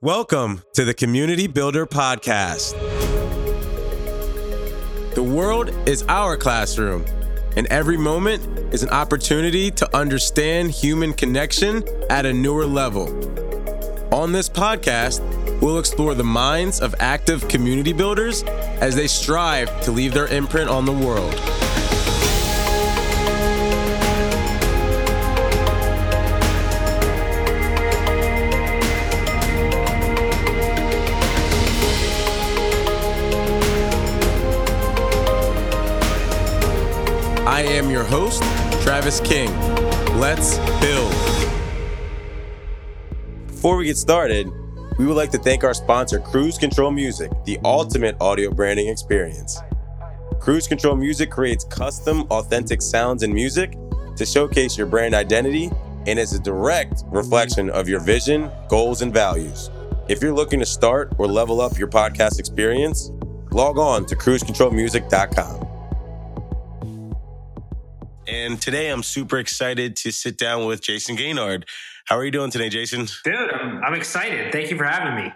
Welcome to the Community Builder Podcast. The world is our classroom, and every moment is an opportunity to understand human connection at a newer level. On this podcast, we'll explore the minds of active community builders as they strive to leave their imprint on the world. I am your host, Travis King. Let's build. Before we get started, we would like to thank our sponsor, Cruise Control Music, the ultimate audio branding experience. Cruise Control Music creates custom, authentic sounds and music to showcase your brand identity and is a direct reflection of your vision, goals, and values. If you're looking to start or level up your podcast experience, log on to cruisecontrolmusic.com. And today I'm super excited to sit down with Jayson Gaignard. How are you doing today, Jayson? Dude, I'm, I'm excited. Thank you for having me.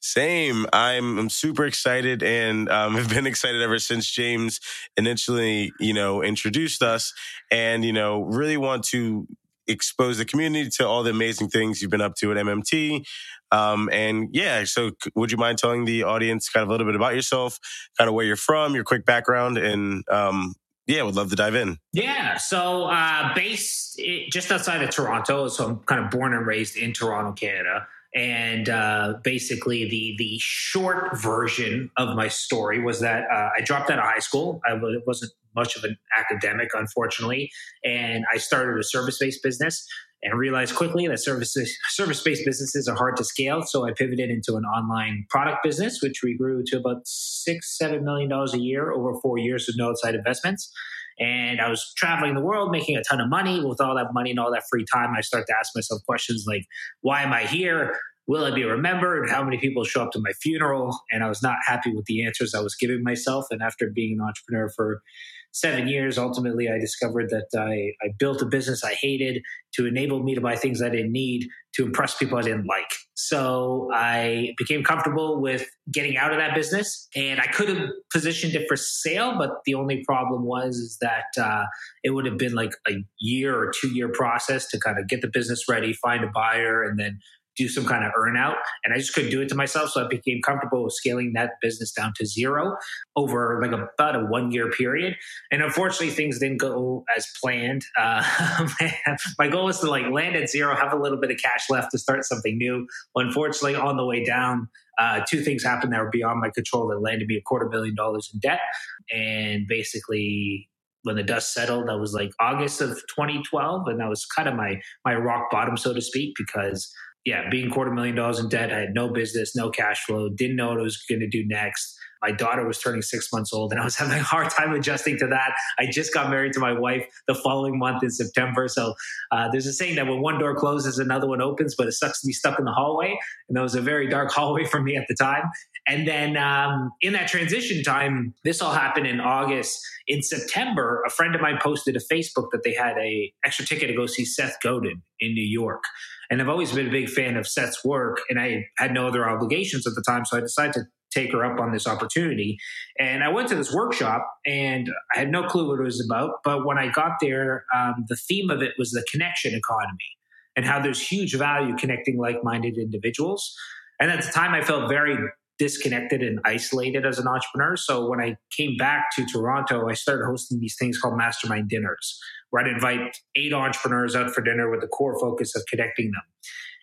Same. I'm, I'm super excited and um, have been excited ever since James initially, you know, introduced us and, you know, really want to expose the community to all the amazing things you've been up to at MMT. Um, and yeah, so would you mind telling the audience kind of a little bit about yourself, kind of where you're from, your quick background, and um, yeah, would love to dive in. Yeah, so uh, based just outside of Toronto, so I'm kind of born and raised in Toronto, Canada. And uh, basically, the the short version of my story was that uh, I dropped out of high school. I wasn't much of an academic, unfortunately, and I started a service based business and realized quickly that services service based businesses are hard to scale. So I pivoted into an online product business, which we grew to about six seven million dollars a year over four years with no outside investments. And I was traveling the world, making a ton of money. With all that money and all that free time, I start to ask myself questions like, "Why am I here?" Will I be remembered? How many people show up to my funeral? And I was not happy with the answers I was giving myself. And after being an entrepreneur for seven years, ultimately, I discovered that I, I built a business I hated to enable me to buy things I didn't need to impress people I didn't like. So I became comfortable with getting out of that business, and I could have positioned it for sale, but the only problem was is that uh, it would have been like a year or two year process to kind of get the business ready, find a buyer, and then do some kind of earn out. And I just couldn't do it to myself. So I became comfortable with scaling that business down to zero over like about a one year period. And unfortunately, things didn't go as planned. Uh, my goal was to like land at zero, have a little bit of cash left to start something new. Unfortunately, on the way down, uh, two things happened that were beyond my control that landed me a quarter million dollars in debt. And basically, when the dust settled, that was like August of 2012, and that was kind of my my rock bottom, so to speak, because yeah, being quarter million dollars in debt, I had no business, no cash flow, didn't know what I was going to do next. My daughter was turning six months old and I was having a hard time adjusting to that. I just got married to my wife the following month in September. So uh, there's a saying that when one door closes, another one opens, but it sucks to be stuck in the hallway. And that was a very dark hallway for me at the time. And then um, in that transition time, this all happened in August. In September, a friend of mine posted a Facebook that they had a extra ticket to go see Seth Godin in New York. And I've always been a big fan of Seth's work, and I had no other obligations at the time, so I decided to take her up on this opportunity. And I went to this workshop, and I had no clue what it was about. But when I got there, um, the theme of it was the connection economy and how there's huge value connecting like-minded individuals. And at the time, I felt very disconnected and isolated as an entrepreneur. So when I came back to Toronto, I started hosting these things called mastermind dinners, where I'd invite eight entrepreneurs out for dinner with the core focus of connecting them.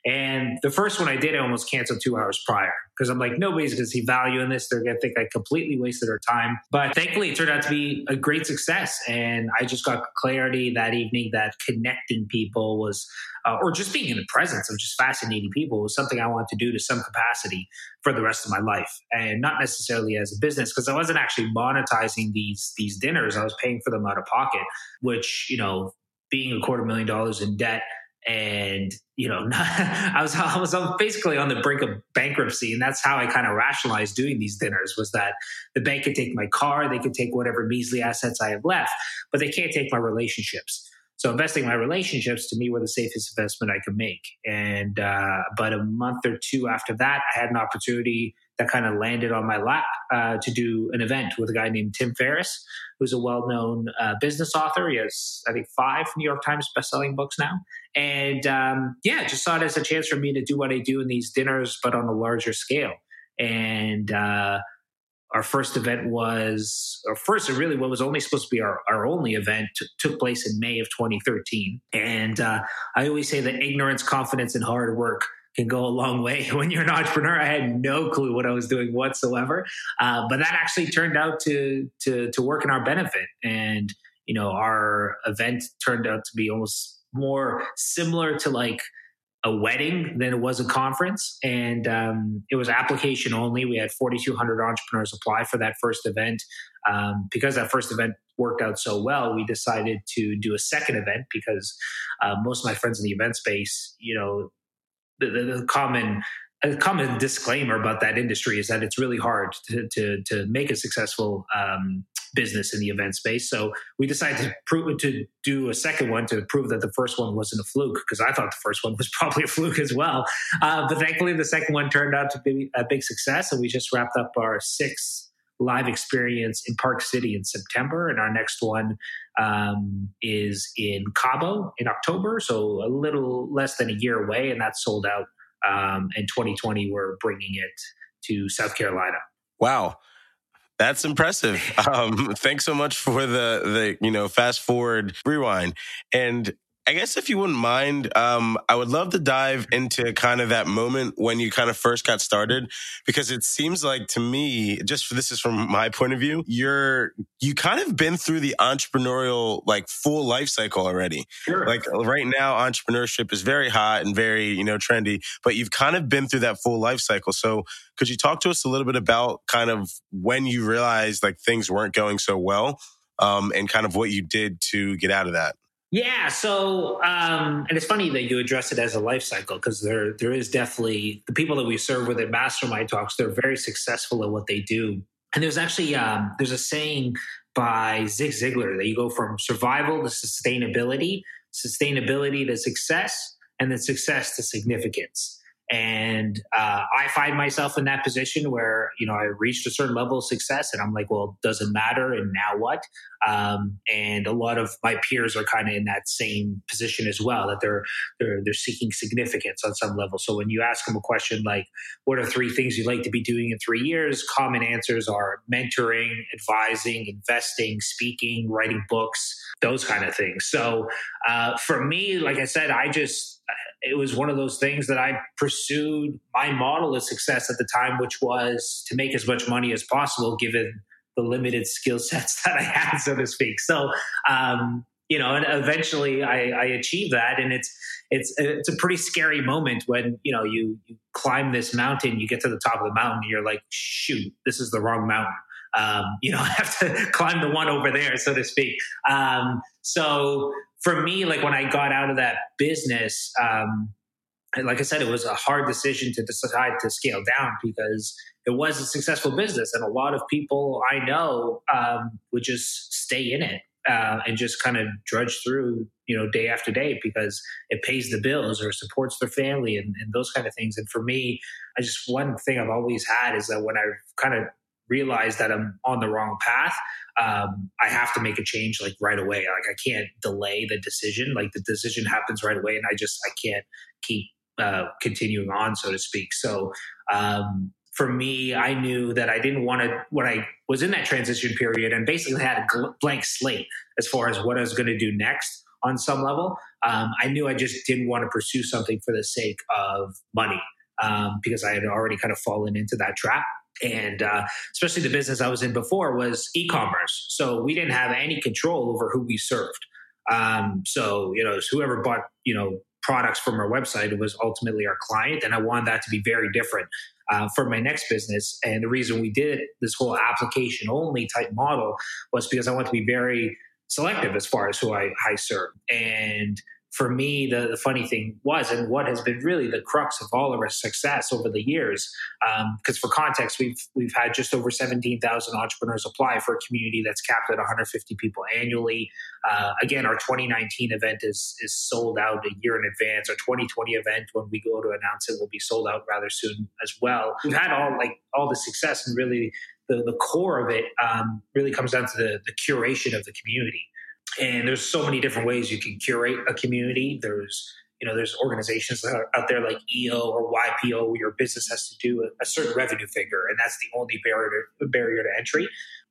And the first one I did, I almost canceled two hours prior because I'm like, nobody's going to see value in this. They're going to think I completely wasted our time. But thankfully, it turned out to be a great success. And I just got clarity that evening that connecting people was, uh, or just being in the presence of just fascinating people was something I wanted to do to some capacity for the rest of my life. And not necessarily as a business because I wasn't actually monetizing these, these dinners. I was paying for them out of pocket, which, you know, being a quarter million dollars in debt and you know not, I was I was basically on the brink of bankruptcy and that's how I kind of rationalized doing these dinners was that the bank could take my car they could take whatever measly assets I have left but they can't take my relationships So investing my relationships to me were the safest investment I could make. And uh, about a month or two after that, I had an opportunity that kind of landed on my lap uh, to do an event with a guy named Tim Ferriss, who's a well-known uh, business author. He has, I think, five New York Times best-selling books now. And um, yeah, just saw it as a chance for me to do what I do in these dinners, but on a larger scale. And uh, our first event was our first really what was only supposed to be our, our only event t- took place in may of 2013 and uh, i always say that ignorance confidence and hard work can go a long way when you're an entrepreneur. I had no clue what i was doing whatsoever. Uh, but that actually turned out to, to to work in our benefit. And you know our event turned out to be almost more similar to like a wedding than it was a conference. And um, it was application only. We had 4,200 entrepreneurs apply for that first event. Um, because that first event worked out so well, we decided to do a second event because uh, most of my friends in the event space, you know, the, the, the common a common disclaimer about that industry is that it's really hard to to, to make a successful um, business in the event space. So we decided to prove to do a second one to prove that the first one wasn't a fluke because I thought the first one was probably a fluke as well. Uh, but thankfully, the second one turned out to be a big success, and we just wrapped up our sixth live experience in Park City in September, and our next one um, is in Cabo in October. So a little less than a year away, and that's sold out. Um, in 2020, we're bringing it to South Carolina. Wow. That's impressive. Um, thanks so much for the the you know fast forward rewind. And I guess if you wouldn't mind, um, I would love to dive into kind of that moment when you kind of first got started, because it seems like to me, just for, this is from my point of view, you're you kind of been through the entrepreneurial like full life cycle already. Sure. Like right now, entrepreneurship is very hot and very you know trendy, but you've kind of been through that full life cycle. So could you talk to us a little bit about kind of when you realized like things weren't going so well, um, and kind of what you did to get out of that? Yeah, so um, and it's funny that you address it as a life cycle because there there is definitely the people that we serve with at Mastermind Talks. They're very successful at what they do, and there's actually um, there's a saying by Zig Ziglar that you go from survival to sustainability, sustainability to success, and then success to significance. And uh, I find myself in that position where, you know, I reached a certain level of success and I'm like, well, doesn't matter? And now what? Um, and a lot of my peers are kind of in that same position as well, that they're, they're, they're seeking significance on some level. So when you ask them a question like, what are three things you'd like to be doing in three years? Common answers are mentoring, advising, investing, speaking, writing books, those kind of things. So uh, for me, like I said, I just, it was one of those things that I pursued my model of success at the time, which was to make as much money as possible given the limited skill sets that I had, so to speak. So, um, you know, and eventually I, I achieved that, and it's it's it's a pretty scary moment when you know you, you climb this mountain, you get to the top of the mountain, you're like, shoot, this is the wrong mountain. Um, you know, I have to climb the one over there, so to speak. Um, so for me, like when I got out of that business, um, like I said, it was a hard decision to decide to scale down because it was a successful business, and a lot of people I know um, would just stay in it uh, and just kind of drudge through, you know, day after day because it pays the bills or supports their family and, and those kind of things. And for me, I just one thing I've always had is that when I've kind of realize that I'm on the wrong path, um, I have to make a change like right away. Like I can't delay the decision. Like the decision happens right away, and I just I can't keep uh, continuing on, so to speak. So um, for me, I knew that I didn't want to when I was in that transition period and basically had a blank slate as far as what I was going to do next on some level. Um, I knew I just didn't want to pursue something for the sake of money um, because I had already kind of fallen into that trap and uh, especially the business I was in before was e-commerce. So we didn't have any control over who we served. Um, so you know, whoever bought you know products from our website was ultimately our client, and I wanted that to be very different uh, for my next business. And the reason we did this whole application only type model was because I want to be very selective as far as who I, I serve and for me, the, the funny thing was, and what has been really the crux of all of our success over the years, because um, for context, we've we've had just over seventeen thousand entrepreneurs apply for a community that's capped at 150 people annually. Uh, again, our 2019 event is is sold out a year in advance. Our 2020 event, when we go to announce it, will be sold out rather soon as well. We've had all like all the success, and really the the core of it um, really comes down to the the curation of the community and there's so many different ways you can curate a community. There's you know there's organizations out there like eo or ypo where your business has to do a, certain revenue figure and that's the only barrier to, barrier to entry.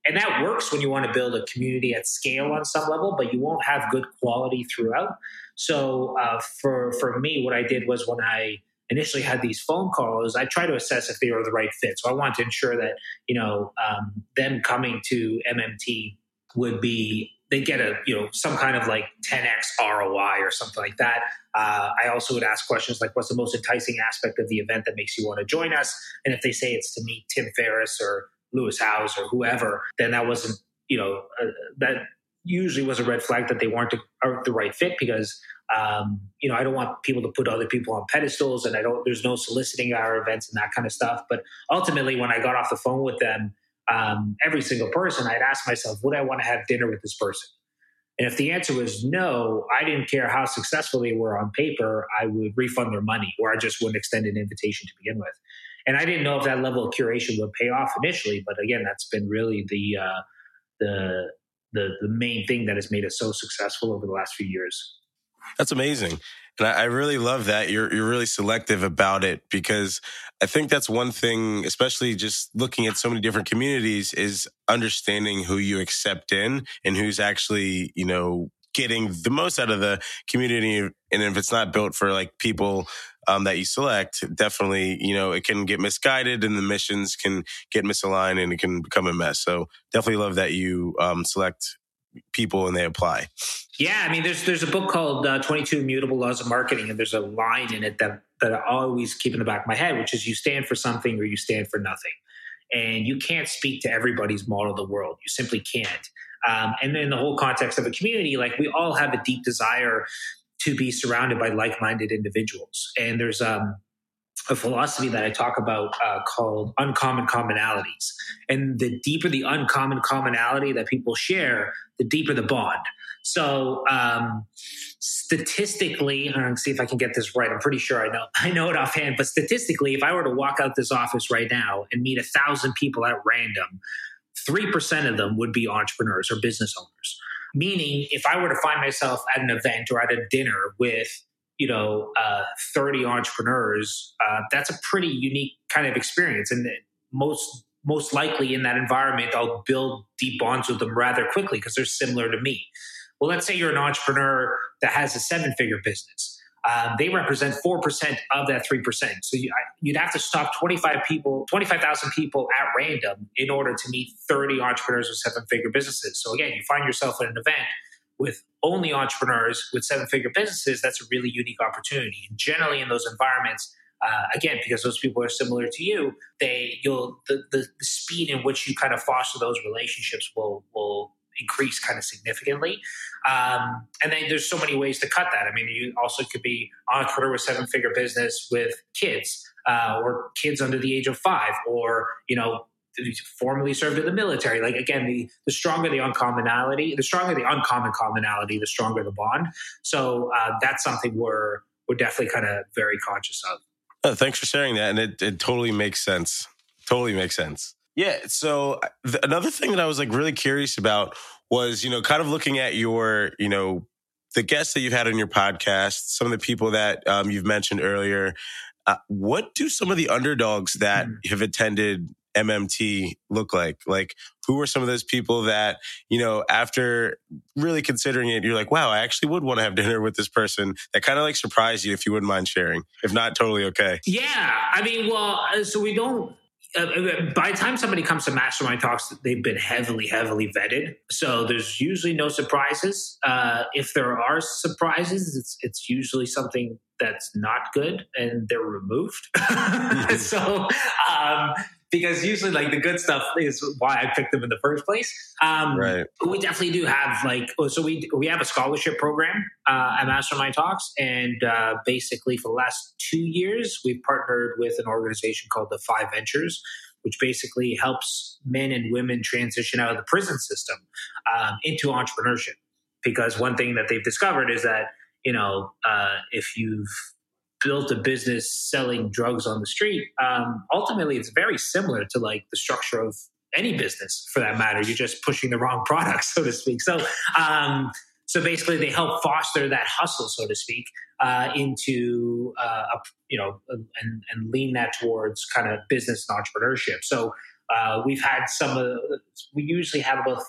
And that works when you want to build a community at scale on some level but you won't have good quality throughout. So uh, for for me what i did was when i initially had these phone calls i tried to assess if they were the right fit. So i wanted to ensure that you know um, them coming to mmt would be they get a you know some kind of like 10x ROI or something like that. Uh, I also would ask questions like, "What's the most enticing aspect of the event that makes you want to join us?" And if they say it's to meet Tim Ferriss or Lewis Howes or whoever, then that wasn't you know uh, that usually was a red flag that they weren't the, the right fit because um, you know I don't want people to put other people on pedestals, and I don't. There's no soliciting our events and that kind of stuff. But ultimately, when I got off the phone with them um, every single person, I'd ask myself, would I want to have dinner with this person? And if the answer was no, I didn't care how successful they were on paper, I would refund their money or I just wouldn't extend an invitation to begin with. And I didn't know if that level of curation would pay off initially, but again, that's been really the uh, the the the main thing that has made us so successful over the last few years. That's amazing. And I, I really love that you're you're really selective about it because I think that's one thing, especially just looking at so many different communities, is understanding who you accept in and who's actually, you know, getting the most out of the community. And if it's not built for like people um, that you select, definitely, you know, it can get misguided and the missions can get misaligned and it can become a mess. So definitely love that you um, select people and they apply. Yeah, I mean, there's there's a book called uh, 22 Immutable Laws of Marketing, and there's a line in it that that I always keep in the back of my head, which is you stand for something or you stand for nothing, and you can't speak to everybody's model of the world. You simply can't. Um, and in the whole context of a community, like we all have a deep desire to be surrounded by like-minded individuals, and there's um, a philosophy that I talk about uh, called uncommon commonalities. And the deeper the uncommon commonality that people share, the deeper the bond. So, um, statistically, I'm see if I can get this right. I'm pretty sure I know I know it offhand, but statistically, if I were to walk out this office right now and meet a thousand people at random, three percent of them would be entrepreneurs or business owners. Meaning, if I were to find myself at an event or at a dinner with you know, uh, 30 entrepreneurs, uh, that's a pretty unique kind of experience. And most most likely in that environment, I'll build deep bonds with them rather quickly because they're similar to me. Well, let's say you're an entrepreneur that has a seven figure business. Um, they represent 4% of that 3%. So you, would have to stop 25 people, 25,000 people at random in order to meet 30 entrepreneurs with seven figure businesses. So again, you find yourself at an event with only entrepreneurs with seven figure businesses, that's a really unique opportunity. And generally, in those environments, uh, again, because those people are similar to you, they you'll the, the, the speed in which you kind of foster those relationships will will increase kind of significantly. Um, and then there's so many ways to cut that. I mean, you also could be entrepreneur with seven figure business with kids, uh, or kids under the age of five, or you know formerly served in the military. Like again, the the stronger the uncommonality, the stronger the uncommon commonality, the stronger the bond. So uh, that's something we're we're definitely kind of very conscious of. Oh, thanks for sharing that, and it it totally makes sense. Totally makes sense. Yeah. So th- another thing that I was like really curious about was you know kind of looking at your you know the guests that you've had on your podcast, some of the people that um, you've mentioned earlier. Uh, what do some of the underdogs that mm. have attended MMT look like? Like, who were some of those people that, you know, after really considering it, you're like, wow, I actually would want to have dinner with this person that kind of like surprised you if you wouldn't mind sharing? If not, totally okay. Yeah. I mean, well, uh, so we don't uh, uh, by the time somebody comes to mastermind talks, they've been heavily, heavily vetted. So there's usually no surprises. Uh, if there are surprises, it's it's usually something that's not good and they're removed. so um, because usually like the good stuff is why I picked them in the first place. Um, right. We definitely do have like oh, so we we have a scholarship program uh, at Mastermind Talks, and uh, basically for the last two years we've partnered with an organization called Defy Ventures. Which basically helps men and women transition out of the prison system um, into entrepreneurship. Because one thing that they've discovered is that you know uh, if you've built a business selling drugs on the street, um, ultimately it's very similar to like the structure of any business for that matter. You're just pushing the wrong product, so to speak. So, um, so basically, they help foster that hustle, so to speak, uh, into uh, a, you know, and, and lean that towards kind of business and entrepreneurship. So uh, we've had some of we usually have about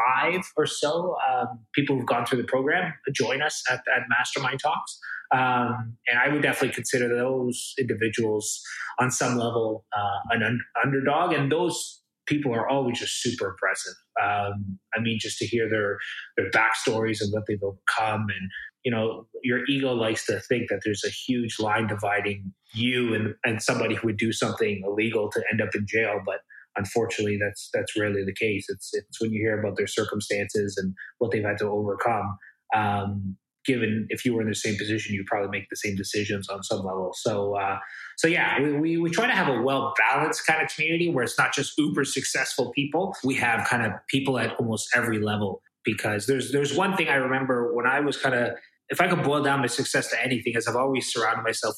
five or so um, people who've gone through the program join us at, at Mastermind Talks. Um, and I would definitely consider those individuals on some level uh, an un- underdog. And those people are always just super impressive. Um, I mean, just to hear their their backstories and what they've overcome, and you know, your ego likes to think that there's a huge line dividing you and and somebody who would do something illegal to end up in jail, but unfortunately that's that's rarely the case it's it's when you hear about their circumstances and what they've had to overcome um, given if you were in the same position, you probably make the same decisions on some level. So, uh, so yeah, we, we, we try to have a well balanced kind of community where it's not just uber successful people. We have kind of people at almost every level because there's there's one thing I remember when I was kind of if I could boil down my success to anything, is I've always surrounded myself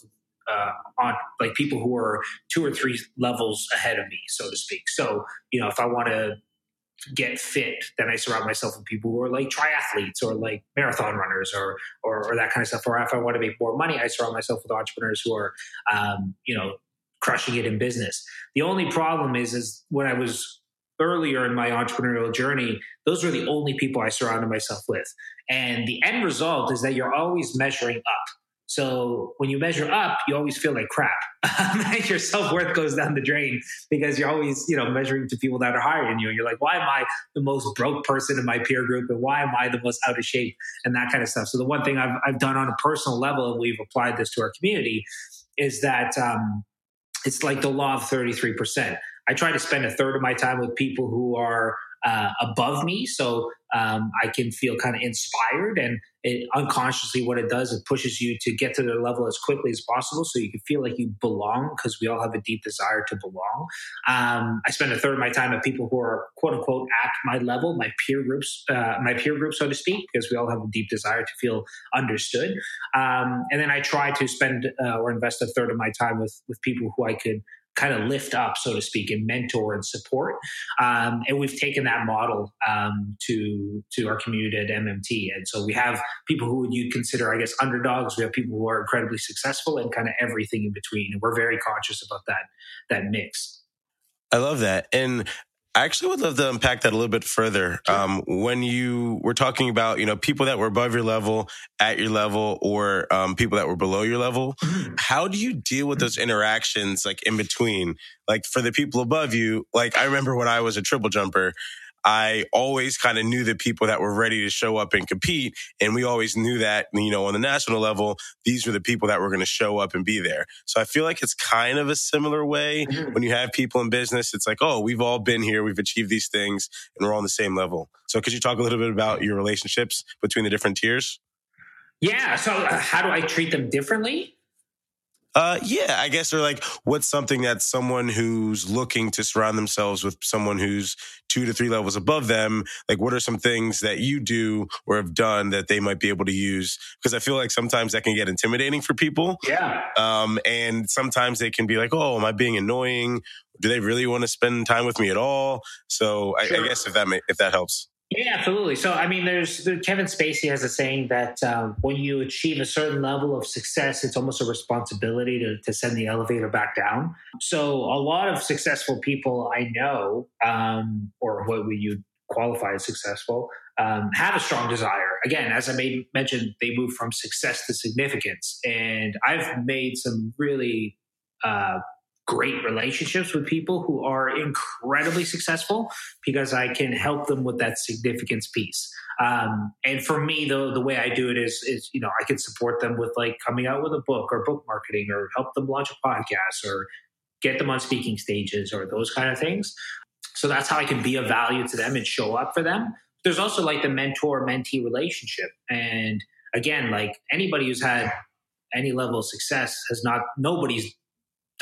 uh, on like people who are two or three levels ahead of me, so to speak. So you know, if I want to get fit, then I surround myself with people who are like triathletes or like marathon runners or, or, or that kind of stuff. Or if I want to make more money, I surround myself with entrepreneurs who are, um, you know, crushing it in business. The only problem is, is when I was earlier in my entrepreneurial journey, those were the only people I surrounded myself with. And the end result is that you're always measuring up. So when you measure up, you always feel like crap. Your self worth goes down the drain because you're always, you know, measuring to people that are higher than you. And you're like, why am I the most broke person in my peer group? And why am I the most out of shape? And that kind of stuff. So the one thing I've, I've done on a personal level, and we've applied this to our community, is that um, it's like the law of 33%. I try to spend a third of my time with people who are uh, above me. So um, I can feel kind of inspired and it, unconsciously what it does, it pushes you to get to their level as quickly as possible so you can feel like you belong because we all have a deep desire to belong. Um, I spend a third of my time with people who are quote unquote at my level, my peer groups, uh, my peer group, so to speak, because we all have a deep desire to feel understood. Um, and then I try to spend uh, or invest a third of my time with, with people who I could kind of lift up, so to speak, and mentor and support. Um, and we've taken that model um, to to our community at MMT. And so we have people who you'd consider, I guess, underdogs. We have people who are incredibly successful, and kind of everything in between. And we're very conscious about that that mix. I love that. And I actually would love to unpack that a little bit further. Sure. Um, when you were talking about, you know, people that were above your level, at your level, or um, people that were below your level, mm-hmm. how do you deal with those interactions, like in between? Like for the people above you, like I remember when I was a triple jumper, I always kind of knew the people that were ready to show up and compete. And we always knew that, you know, on the national level, these were the people that were going to show up and be there. So I feel like it's kind of a similar way mm-hmm. when you have people in business. It's like, oh, we've all been here, we've achieved these things, and we're all on the same level. So could you talk a little bit about your relationships between the different tiers? Yeah. So uh, how do I treat them differently? Uh, yeah, I guess, or like, what's something that someone who's looking to surround themselves with someone who's two to three levels above them, like, what are some things that you do or have done that they might be able to use? Because I feel like sometimes that can get intimidating for people. Yeah. Um, and sometimes they can be like, oh, am I being annoying? Do they really want to spend time with me at all? So I, I guess if that may, if that helps. Yeah, absolutely. So, I mean, there's Kevin Spacey has a saying that um, when you achieve a certain level of success, it's almost a responsibility to, to send the elevator back down. So, a lot of successful people I know, um, or what would you qualify as successful, um, have a strong desire. Again, as I made, mentioned, they move from success to significance, and I've made some really uh, great relationships with people who are incredibly successful because I can help them with that significance piece. Um, and for me, though, the way I do it is, is you know, I can support them with like coming out with a book or book marketing or help them launch a podcast or get them on speaking stages or those kind of things. So that's how I can be of value to them and show up for them. There's also like the mentor mentee relationship. And again, like anybody who's had any level of success has not, nobody's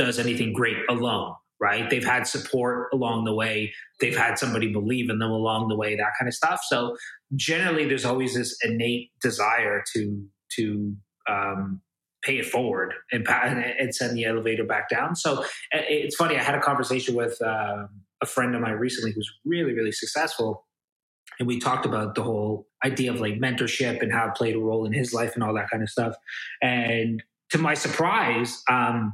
does anything great alone, right? They've had support along the way. They've had somebody believe in them along the way, that kind of stuff. So generally there's always this innate desire to, to, um, pay it forward and, and send the elevator back down. So it's funny. I had a conversation with uh, a friend of mine recently who's really, really successful. And we talked about the whole idea of like mentorship and how it played a role in his life and all that kind of stuff. And to my surprise, um,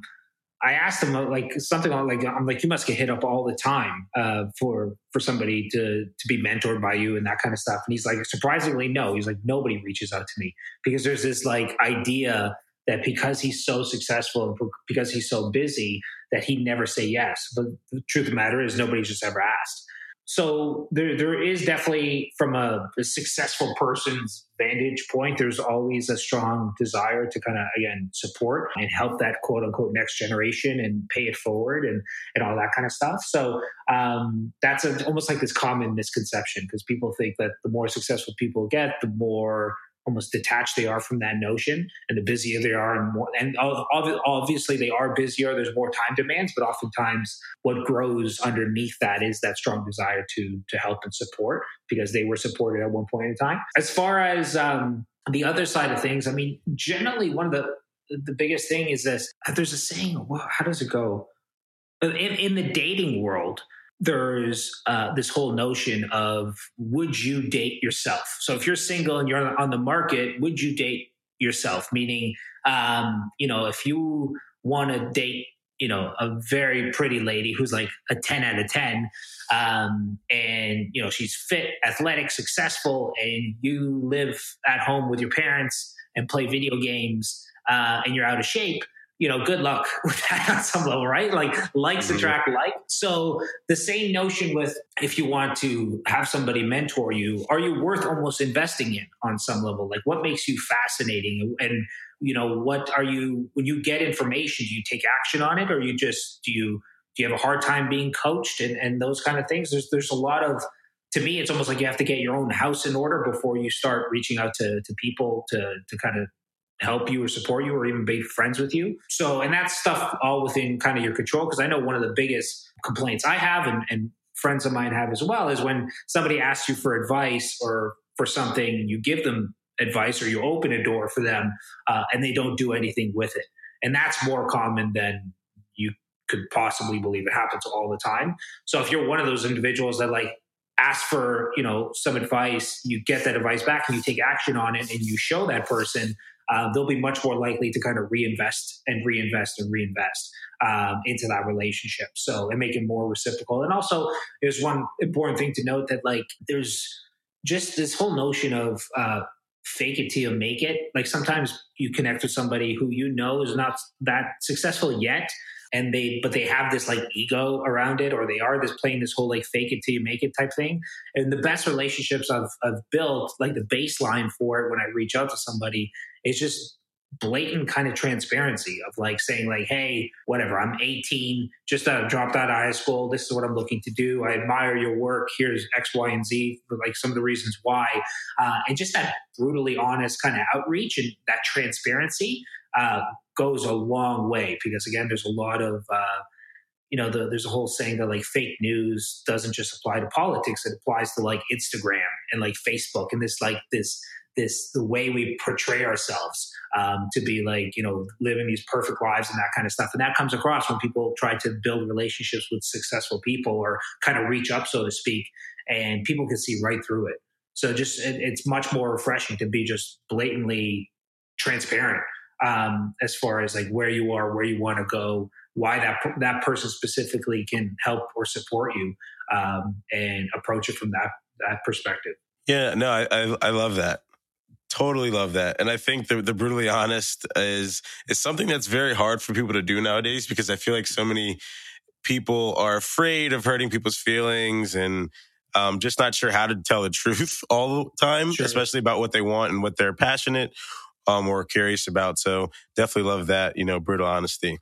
I asked him uh, like something like I'm like you must get hit up all the time uh, for for somebody to to be mentored by you and that kind of stuff. And he's like surprisingly no. He's like nobody reaches out to me because there's this like idea that because he's so successful and because he's so busy that he'd never say yes. But the truth of the matter is nobody's just ever asked. So there, there is definitely from a, a successful person's vantage point, there's always a strong desire to kind of again support and help that quote unquote next generation and pay it forward and and all that kind of stuff. So um, that's a, almost like this common misconception because people think that the more successful people get, the more almost detached they are from that notion and the busier they are and more and obviously they are busier there's more time demands but oftentimes what grows underneath that is that strong desire to to help and support because they were supported at one point in time. As far as um, the other side of things i mean generally one of the the biggest thing is this there's a saying how does it go? In, in the dating world there's uh, this whole notion of would you date yourself? So if you're single and you're on the market, would you date yourself? Meaning, um, you know, if you want to date, you know, a very pretty lady who's like a 10 out of 10, um, and, you know, she's fit, athletic, successful, and you live at home with your parents and play video games uh, and you're out of shape, you know, good luck with that on some level, right? Like likes mm-hmm. attract like. So the same notion with if you want to have somebody mentor you, are you worth almost investing in on some level? Like what makes you fascinating and you know, what are you when you get information, do you take action on it or you just do you do you have a hard time being coached and, and those kind of things? There's there's a lot of to me, it's almost like you have to get your own house in order before you start reaching out to, to people to, to kind of help you or support you or even be friends with you. So, and that's stuff all within kind of your control. Cause I know one of the biggest complaints I have and, and friends of mine have as well is when somebody asks you for advice or for something, you give them advice or you open a door for them uh, and they don't do anything with it. And that's more common than you could possibly believe. It happens all the time. So if you're one of those individuals that like ask for, you know, some advice, you get that advice back and you take action on it and you show that person uh, they'll be much more likely to kind of reinvest and reinvest and reinvest um, into that relationship. So and make it more reciprocal. And also, there's one important thing to note that like there's just this whole notion of uh, fake it till you make it. Like sometimes you connect with somebody who you know is not that successful yet, and they but they have this like ego around it or they are this playing this whole like fake it till you make it type thing and the best relationships i've, I've built like the baseline for it when i reach out to somebody is just blatant kind of transparency of like saying like hey whatever i'm 18 just uh, dropped out of high school this is what i'm looking to do i admire your work here's x y and z like some of the reasons why. Uh, and just that brutally honest kind of outreach and that transparency uh, goes a long way because again, there's a lot of uh, you know, the, there's a whole saying that like fake news doesn't just apply to politics; it applies to like Instagram and like Facebook and this like this this the way we portray ourselves um, to be like you know living these perfect lives and that kind of stuff and that comes across when people try to build relationships with successful people or kind of reach up so to speak and people can see right through it so just it, it's much more refreshing to be just blatantly transparent um, as far as like where you are, where you want to go, why that that person specifically can help or support you, um, and approach it from that that perspective. Yeah, no, I, I, I love that. Totally love that, and I think the the brutally honest is is something that's very hard for people to do nowadays because I feel like so many people are afraid of hurting people's feelings and um, just not sure how to tell the truth all the time, sure. especially about what they want and what they're passionate um, or curious about. So definitely love that, you know, brutal honesty.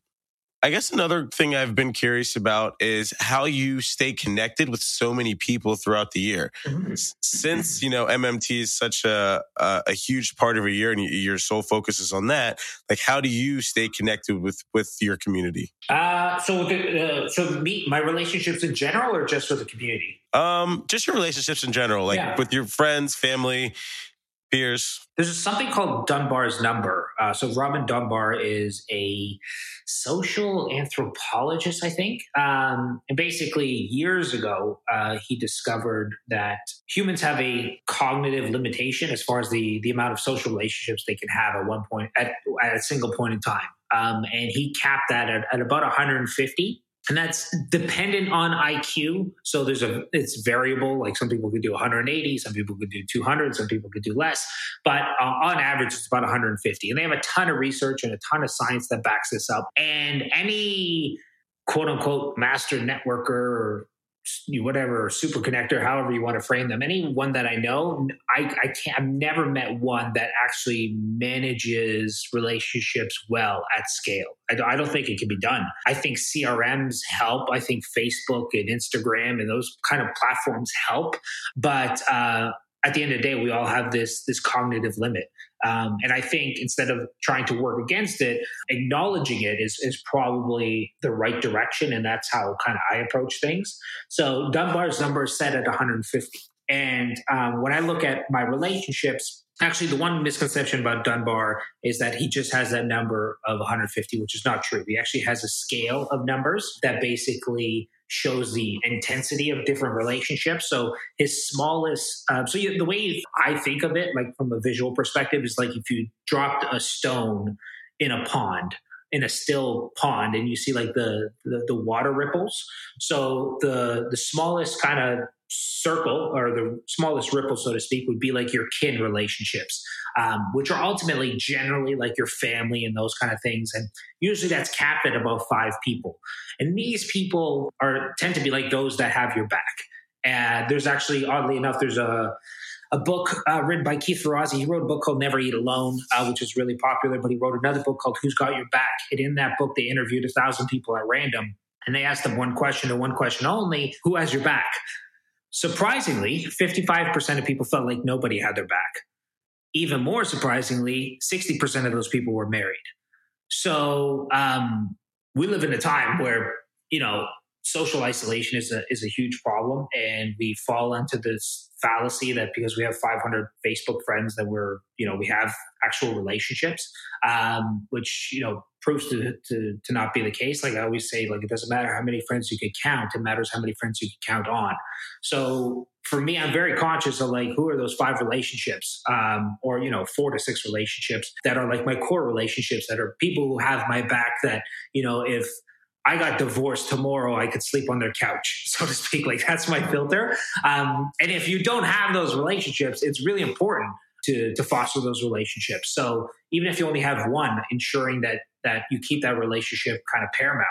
I guess another thing I've been curious about is how you stay connected with so many people throughout the year. Mm-hmm. Since, you know, MMT is such a, a, a huge part of a year and your sole focus is on that, like how do you stay connected with with your community? Uh, so the, uh, so me, my relationships in general or just with the community? Um, just your relationships in general, like yeah. with your friends, family, peers. There's something called Dunbar's number. Uh, so Robin Dunbar is a social anthropologist, I think. Um, and basically, years ago, uh, he discovered that humans have a cognitive limitation as far as the the amount of social relationships they can have at one point at, at a single point in time. Um, and he capped that at, at about 150 and that's dependent on IQ. So there's a it's variable. Like some people could do 180, some people could do 200, some people could do less. But uh, on average, it's about 150. And they have a ton of research and a ton of science that backs this up. And any quote unquote master networker or whatever super connector, however you want to frame them. Anyone that I know, I, I can't. I've never met one that actually manages relationships well at scale. I, I don't think it can be done. I think CRMs help. I think Facebook and Instagram and those kind of platforms help, but uh, at the end of the day, we all have this this cognitive limit. Um, and I think instead of trying to work against it, acknowledging it is, is probably the right direction. And that's how kind of I approach things. So Dunbar's number is set at 150. And um, when I look at my relationships, actually, the one misconception about Dunbar is that he just has that number of 150, which is not true. He actually has a scale of numbers that basically shows the intensity of different relationships. So his smallest, uh, so you, the way I think of it, like from a visual perspective, is like if you dropped a stone in a pond, in a still pond, and you see like the the, the water ripples. So the the smallest kind of circle or the smallest ripple, so to speak, would be like your kin relationships, um, which are ultimately generally like your family and those kind of things. And usually that's capped at about five people. And these people are tend to be like those that have your back. And there's actually, oddly enough, there's a a book uh, written by Keith Ferrazzi. He wrote a book called Never Eat Alone, uh, which is really popular. But he wrote another book called Who's Got Your Back. And in that book, they interviewed a thousand people at random, and they asked them one question and one question only: Who has your back? Surprisingly, 55% of people felt like nobody had their back. Even more surprisingly, 60% of those people were married. So um, we live in a time where, you know, social isolation is a, is a huge problem. And we fall into this fallacy that because we have 500 Facebook friends that we're, you know, we have actual relationships, um, which, you know, proves to, to, to not be the case. Like I always say, like it doesn't matter how many friends you can count; it matters how many friends you can count on. So for me, I'm very conscious of like who are those five relationships, um, or you know, four to six relationships that are like my core relationships that are people who have my back. That you know, if I got divorced tomorrow, I could sleep on their couch, so to speak. Like that's my filter. Um, and if you don't have those relationships, it's really important to to foster those relationships. So even if you only have one, ensuring that that you keep that relationship kind of paramount.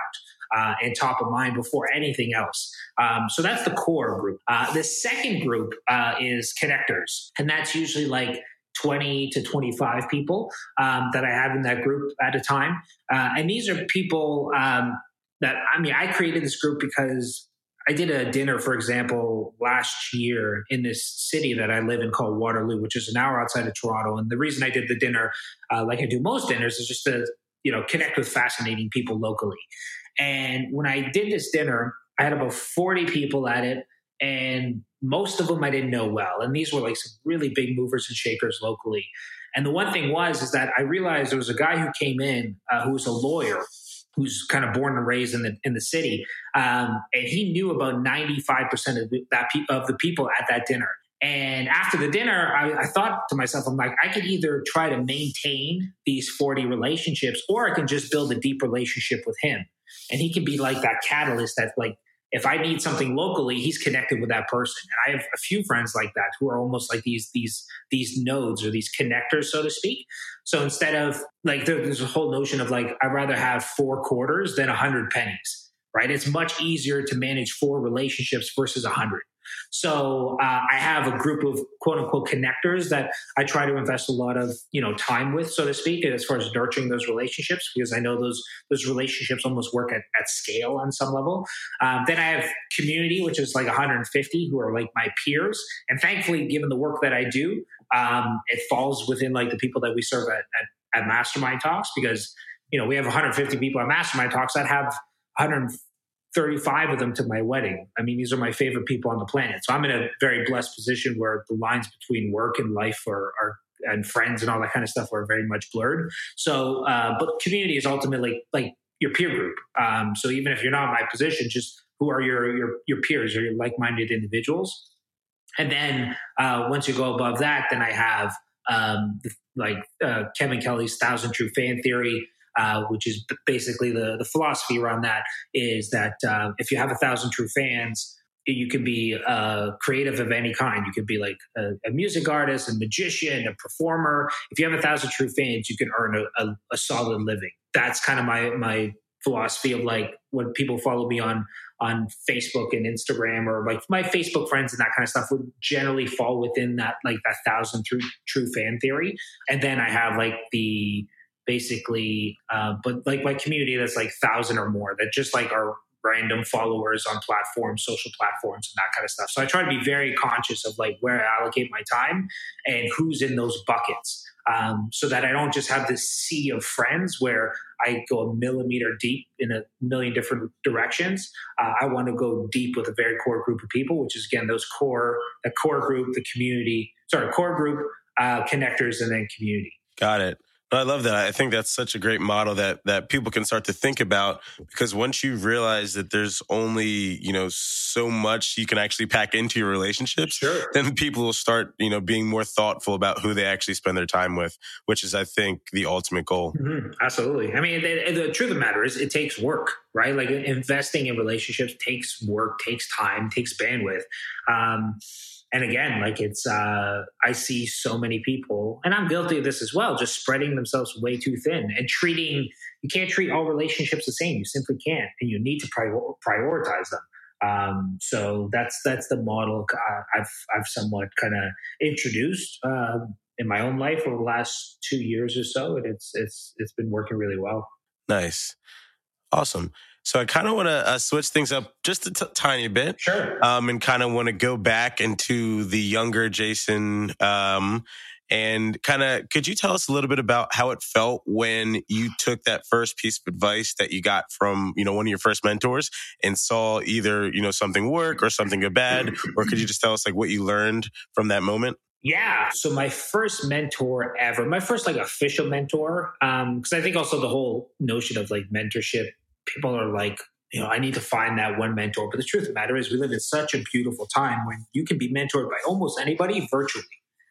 Uh, and top of mind before anything else. Um, so that's the core group. Uh, the second group uh, is connectors, and that's usually like 20 to 25 people um, that I have in that group at a time. Uh, and these are people um, that, I mean, I created this group because I did a dinner, for example, last year in this city that I live in called Waterloo, which is an hour outside of Toronto. And the reason I did the dinner, uh, like I do most dinners, is just to you know connect with fascinating people locally. And when I did this dinner, I had about forty people at it, and most of them I didn't know well. And these were like some really big movers and shakers locally. And the one thing was is that I realized there was a guy who came in uh, who was a lawyer who's kind of born and raised in the in the city, um, and he knew about ninety five percent of that pe- of the people at that dinner. And after the dinner, I, I, thought to myself, I'm like, I could either try to maintain these 40 relationships, or I can just build a deep relationship with him, and he can be like that catalyst that like if I need something locally, he's connected with that person. And I have a few friends like that who are almost like these these these nodes or these connectors, so to speak. So instead of like there's a whole notion of like I'd rather have four quarters than a hundred pennies, right? It's much easier to manage four relationships versus a hundred. So uh, I have a group of quote unquote connectors that I try to invest a lot of you know time with, so to speak, as far as nurturing those relationships because I know those those relationships almost work at, at scale on some level. Um, then I have community, which is like 150 who are like my peers, and thankfully, given the work that I do, um, it falls within like the people that we serve at, at, at Mastermind Talks because you know we have 150 people at Mastermind Talks that have 100 35 of them to my wedding. I mean, these are my favorite people on the planet. So I'm in a very blessed position where the lines between work and life are, are and friends and all that kind of stuff are very much blurred. So, uh, but community is ultimately like your peer group. Um, so even if you're not in my position, just who are your your, your peers or your like-minded individuals. And then uh, once you go above that, then I have um, like uh, Kevin Kelly's Thousand True Fan Theory, uh, which is basically the the philosophy around that is that uh, if you have a thousand true fans, you can be uh, creative of any kind. You could be like a, a, music artist, a magician, a performer. If you have a thousand true fans, you can earn a, a, a solid living. That's kind of my my philosophy of like when people follow me on on Facebook and Instagram or like my Facebook friends and that kind of stuff would generally fall within that like that thousand true true fan theory. And then I have like the basically uh, but like my community that's like thousand or more that just like are random followers on platforms social platforms and that kind of stuff. So i try to be very conscious of like where i allocate my time and who's in those buckets um, so that i don't just have this sea of friends where i go a millimeter deep in a million different directions. Uh, i want to go deep with a very core group of people which is again those core the core group the community sorry core group uh, connectors and then community. Got it I love that. I think that's such a great model that that people can start to think about because once you realize that there's only you know so much you can actually pack into your relationships, sure. then people will start you know being more thoughtful about who they actually spend their time with, which is I think the ultimate goal. Mm-hmm. Absolutely. I mean, the, the truth of the matter is, it takes work, right? Like investing in relationships takes work, takes time, takes bandwidth. Um, and again like it's uh, i see so many people and i'm guilty of this as well just spreading themselves way too thin and treating you can't treat all relationships the same you simply can't and you need to prior, prioritize them. Um, so that's that's the model i've i've somewhat kind of introduced uh, in my own life over the last two years or so and it's it's it's been working really well. Nice. Awesome so I kind of want to uh, switch things up just a t- tiny bit. Sure. Um, and kind of want to go back into the younger Jayson. Um, and kind of, could you tell us a little bit about how it felt when you took that first piece of advice that you got from, you know, one of your first mentors and saw either, you know, something work or something go bad? Or could you just tell us like what you learned from that moment? Yeah. So my first mentor ever, my first like official mentor, um, because I think also the whole notion of like mentorship people are like, you know, I need to find that one mentor. But the truth of the matter is, we live in such a beautiful time when you can be mentored by almost anybody virtually.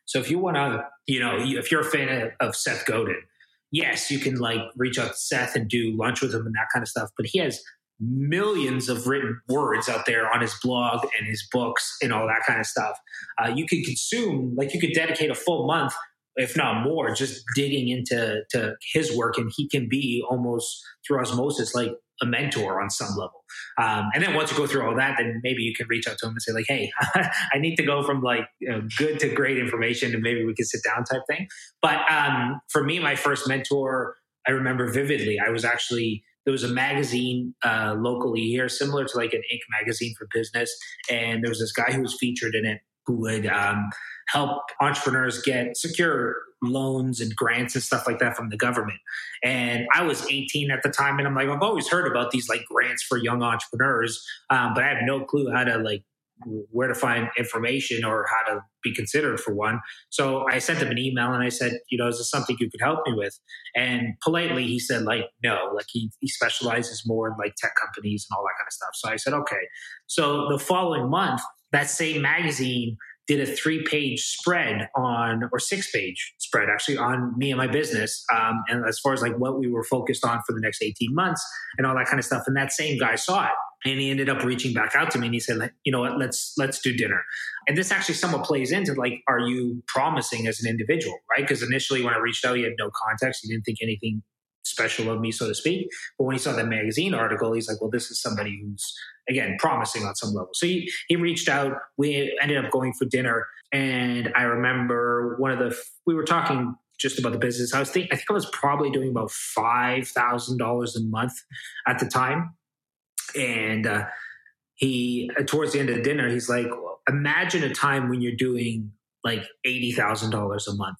So if you want to, you know, if you're a fan of, Seth Godin, yes, you can like reach out to Seth and do lunch with him and that kind of stuff. But he has millions of written words out there on his blog and his books and all that kind of stuff. Uh, you could consume, like, you could dedicate a full month, if not more, just digging into to his work, and he can be almost through osmosis like a mentor on some level. Um, and then once you go through all that, then maybe you can reach out to him and say like, "Hey, I need to go from like you know, good to great information, and maybe we can sit down," type thing. But um, for me, my first mentor, I remember vividly. I was actually there was a magazine uh, locally here, similar to like an Inc. magazine for business, and there was this guy who was featured in it who would um, help entrepreneurs get secure loans and grants and stuff like that from the government. And I was 18 at the time, and I'm like, I've always heard about these like grants for young entrepreneurs, um, but I have no clue how to like where to find information or how to be considered for one. So I sent him an email and I said, you know, is this something you could help me with? And politely he said, like, no, like he, he specializes more in like tech companies and all that kind of stuff. So I said, okay. So the following month, that same magazine did a three page spread on, or six page spread actually on me and my business. Um, and as far as like what we were focused on for the next 18 months and all that kind of stuff. And that same guy saw it and he ended up reaching back out to me and he said, you know what, let's, let's do dinner. And this actually somewhat plays into like, are you promising as an individual, right? Because initially when I reached out, he had no context. He didn't think anything special of me, so to speak. But when he saw that magazine article, he's like, well, this is somebody who's, again, promising on some level. So he, he reached out. We ended up going for dinner. And I remember one of the, we were talking just about the business. I was thinking, I think I was probably doing about $5,000 a month at the time. And uh, he, uh, towards the end of the dinner, he's like, imagine a time when you're doing like $80,000 a month.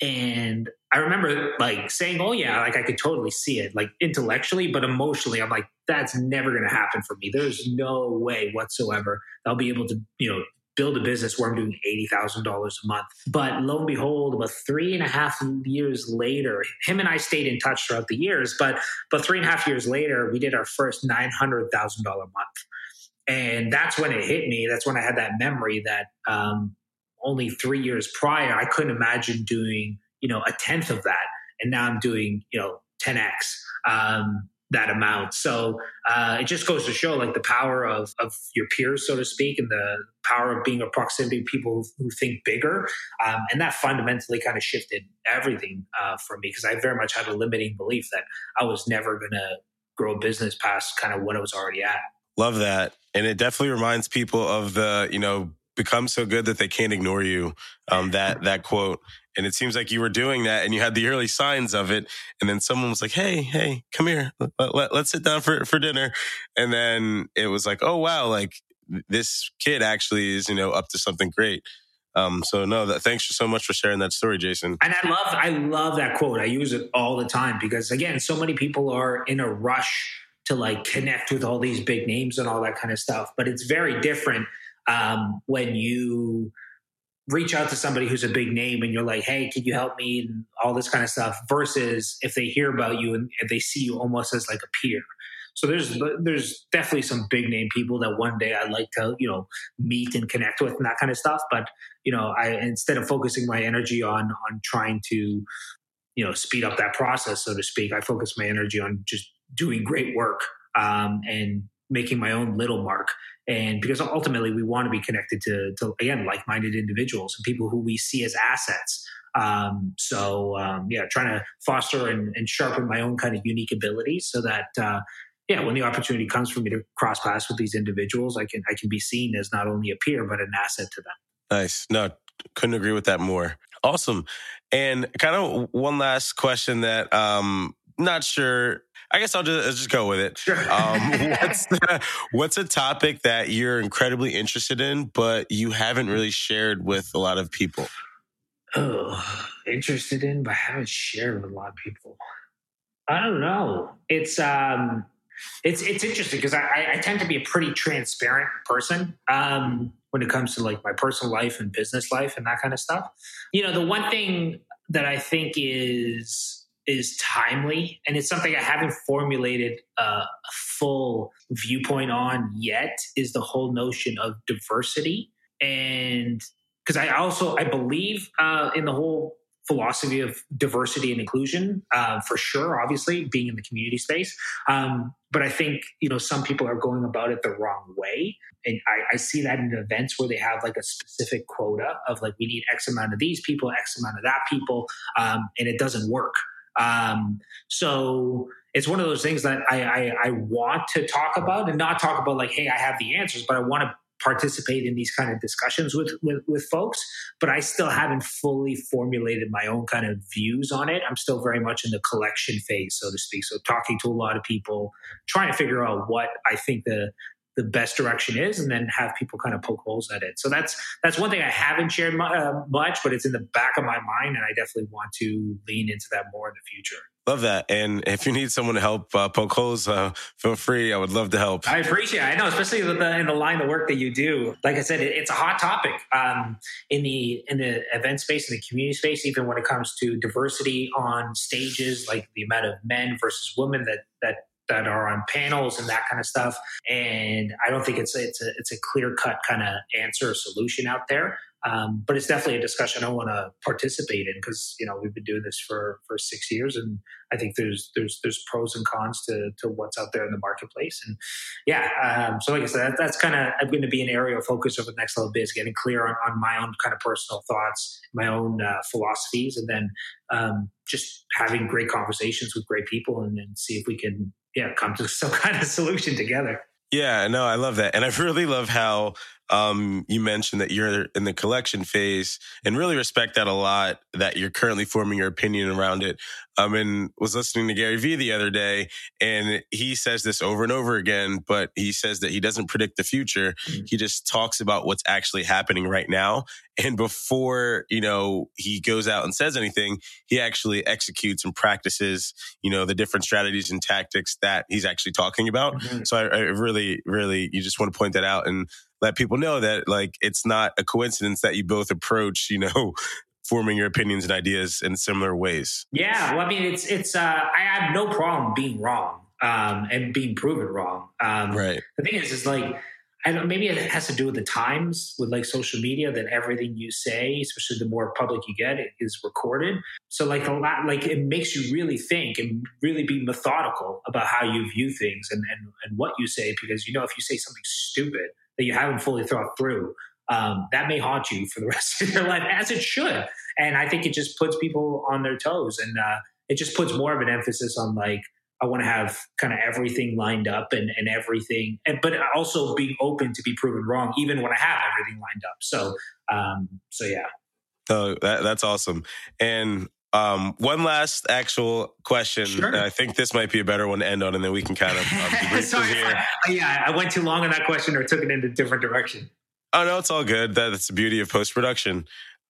And I remember like saying, "Oh yeah, like I could totally see it, like intellectually, but emotionally, I'm like, that's never going to happen for me. There's no way whatsoever I'll be able to, you know, build a business where I'm doing eighty thousand dollars a month." But lo and behold, about three and a half years later, him and I stayed in touch throughout the years. But but three and a half years later, we did our first nine hundred thousand dollar month, and that's when it hit me. That's when I had that memory that um, only three years prior, I couldn't imagine doing you know a tenth of that and now i'm doing you know 10x um, that amount. So uh, it just goes to show like the power of, of your peers so to speak and the power of being a proximity people who, think bigger um, and that fundamentally kind of shifted everything uh, for me because i very much had a limiting belief that i was never going to grow a business past kind of what i was already at. Love that and it definitely reminds people of the you know become so good that they can't ignore you um, that that quote and it seems like you were doing that and you had the early signs of it. And then someone was like, Hey, hey, come here. Let, let, let's sit down for, for dinner. And then it was like, Oh, wow. Like this kid actually is, you know, up to something great. Um, so no, that, thanks so much for sharing that story, Jayson. And I love, I love that quote. I use it all the time because again, so many people are in a rush to like connect with all these big names and all that kind of stuff. But it's very different um, when you reach out to somebody who's a big name and you're like, hey, can you help me? And all this kind of stuff versus if they hear about you and they see you almost as like a peer. So there's there's definitely some big name people that one day I'd like to you know meet and connect with and that kind of stuff. But you know, I instead of focusing my energy on on trying to you know speed up that process, so to speak, I focus my energy on just doing great work um, and making my own little mark and because ultimately we want to be connected to, to again like-minded individuals and people who we see as assets. Um, so um, yeah trying to foster and, and, sharpen my own kind of unique abilities so that uh, yeah when the opportunity comes for me to cross paths with these individuals i can i can be seen as not only a peer but an asset to them. Nice. No couldn't agree with that more. Awesome. And kind of one last question that um not sure I guess I'll just, I'll just go with it. Sure. Um, what's, the, what's a topic that you're incredibly interested in, but you haven't really shared with a lot of people? Oh, interested in, but haven't shared with a lot of people. I don't know. It's um, it's it's interesting because I, I tend to be a pretty transparent person um, when it comes to like my personal life and business life and that kind of stuff. You know, the one thing that I think is is timely and it's something I haven't formulated a full viewpoint on yet is the whole notion of diversity. And because I also I believe uh, in the whole philosophy of diversity and inclusion uh, for sure obviously being in the community space. Um, but I think you know some people are going about it the wrong way. And I, I see that in events where they have like a specific quota of like we need X amount of these people X amount of that people um, and it doesn't work um, so it's one of those things that I, I, I want to talk about and not talk about like, hey, I have the answers, but I want to participate in these kind of discussions with, with, with folks. But i still haven't fully formulated my own kind of views on it. I'm still very much in the collection phase so to speak. So talking to a lot of people trying to figure out what i think the the best direction is and then have people kind of poke holes at it so that's that's one thing i haven't shared uh, much but it's in the back of my mind and i definitely want to lean into that more in the future Love that. And if you need someone to help uh, poke holes, uh, feel free. I would love to help. I appreciate it. I know, especially the, in the line of work that you do. Like I said, it, it's a hot topic um, in the in the event space, in the community space, even when it comes to diversity on stages, like the amount of men versus women that that that are on panels and that kind of stuff. And I don't think it's a, it's a it's a clear cut kind of answer or solution out there. Um, but it's definitely a discussion I want to participate in because you know we've been doing this for for six years, and I think there's there's there's pros and cons to to what's out there in the marketplace. And yeah, um, so like I said, that, that's kind of going to be an area of focus over the next little bit is getting clear on, on my own kind of personal thoughts, my own uh, philosophies, and then um, just having great conversations with great people, and then see if we can yeah come to some kind of solution together. Yeah, no, I love that. And I really love how um, you mentioned that you're in the collection phase and really respect that a lot that you're currently forming your opinion around it. Um, and was listening to Gary Vee the other day and he says this over and over again, but he says that he doesn't predict the future. Mm-hmm. He just talks about what's actually happening right now. And before, you know, he goes out and says anything, he actually executes and practices, you know, the different strategies and tactics that he's actually talking about. Mm-hmm. So I, I really, really, you just want to point that out. And let people know that like it's not a coincidence that you both approach, you know, forming your opinions and ideas in similar ways. Yeah, well, I mean, it's it's. Uh, I have no problem being wrong um, and being proven wrong. Um, right. The thing is, is like. I don't, maybe it has to do with the times with like social media that everything you say, especially the more public you get, it is recorded. So like a lot, like it makes you really think and really be methodical about how you view things and, and, and what you say. Because, you know, if you say something stupid, that you haven't fully thought through, um, that may haunt you for the rest of your life, as it should. And I think it just puts people on their toes, and uh, it just puts more of an emphasis on like I want to have kind of everything lined up and, and everything, and, but also being open to be proven wrong, even when I have everything lined up. So, um, so yeah. Oh, that, that's awesome. And um, one last actual question. Sure. I think this might be a better one to end on, and then we can kind of um, Sorry, yeah, I went too long on that question or took it in a different direction. Oh no, it's all good. That's the beauty of post production.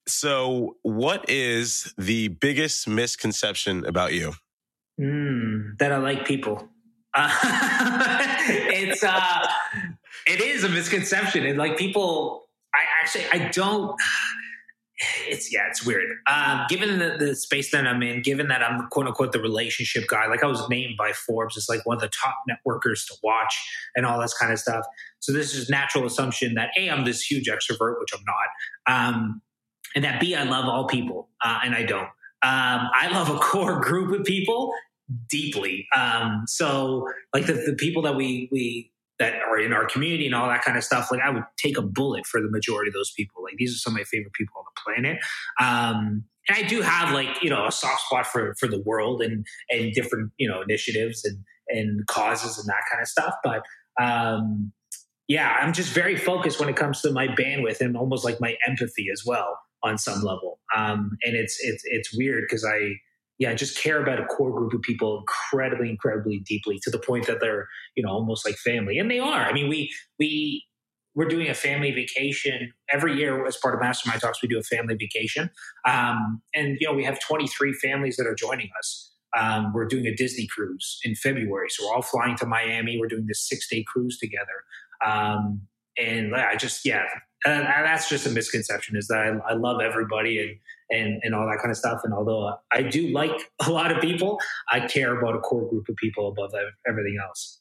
So, what is the biggest misconception about you? Mm, that I like people. Uh, it's uh, it is a misconception, and like people, I actually I don't it's yeah, it's weird. Um, given the, the space that I'm in, given that I'm quote unquote the relationship guy, like I was named by Forbes as like one of the top networkers to watch and all this kind of stuff. So this is natural assumption that a I'm this huge extrovert, which I'm not, um, and that b I love all people, uh, and I don't. Um, I love a core group of people deeply. Um, so like the, the people that we we that are in our community and all that kind of stuff. Like I would take a bullet for the majority of those people. Like these are some of my favorite people on the planet. Um, and I do have like you know a soft spot for for the world and and different you know initiatives and and causes and that kind of stuff. But um, yeah, I'm just very focused when it comes to my bandwidth and almost like my empathy as well on some level. Um, and it's it's it's weird because I yeah, I just care about a core group of people incredibly, incredibly deeply to the point that they're, you know, almost like family. And they are. I mean, we we we're doing a family vacation every year as part of Mastermind Talks. We do a family vacation, um, and you know, we have 23 families that are joining us. Um, we're doing a Disney cruise in February, so we're all flying to Miami. We're doing this six day cruise together, um, and I just yeah, and that's just a misconception is that I, I love everybody and and and all that kind of stuff. And although I do like a lot of people, I care about a core group of people above everything else.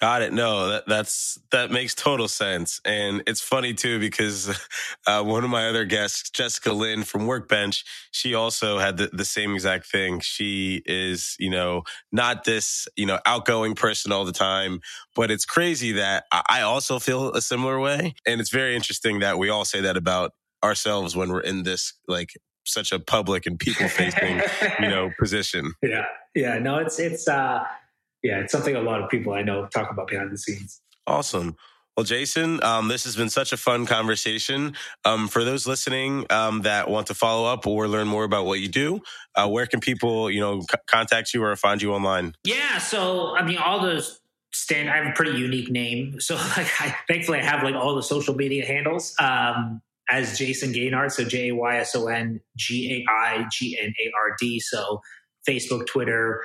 Got it. No, that, that's that makes total sense, and it's funny too because uh, one of my other guests, Jessica Lynn from Workbench, she also had the, the same exact thing. She is, you know, not this, you know, outgoing person all the time, but it's crazy that I also feel a similar way, and it's very interesting that we all say that about ourselves when we're in this like such a public and people facing you know position yeah yeah no it's it's uh yeah it's something a lot of people i know talk about behind the scenes awesome well, Jayson, um, this has been such a fun conversation. Um, for those listening um, that want to follow up or learn more about what you do, uh, where can people, you know, c- contact you or find you online? Yeah, so I mean, all those stand. I have a pretty unique name, so like, I, thankfully, I have like all the social media handles. Um, as Jayson Gaignard. So J A Y S O N G A I G N A R D. So Facebook, Twitter,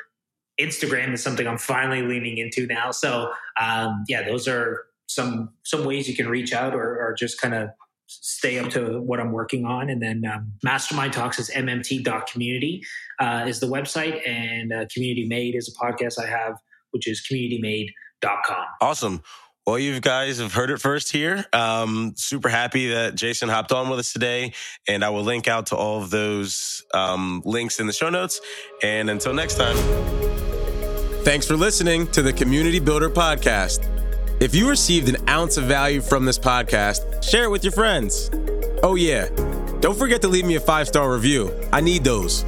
Instagram is something I'm finally leaning into now. So um, yeah, those are some some ways you can reach out or, or just kind of stay up to what I'm working on. And then um, Mastermind Talks is mmt.community uh, is the website, and uh, Community Made is a podcast I have, which is communitymade.com. Awesome. Well, you guys have heard it first here. Um, super happy that Jayson hopped on with us today, and I will link out to all of those um, links in the show notes. And until next time. Thanks for listening to the Community Builder Podcast. If you received an ounce of value from this podcast, share it with your friends. Oh, yeah, don't forget to leave me a five star review. I need those.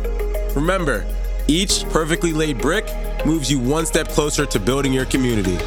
Remember, each perfectly laid brick moves you one step closer to building your community.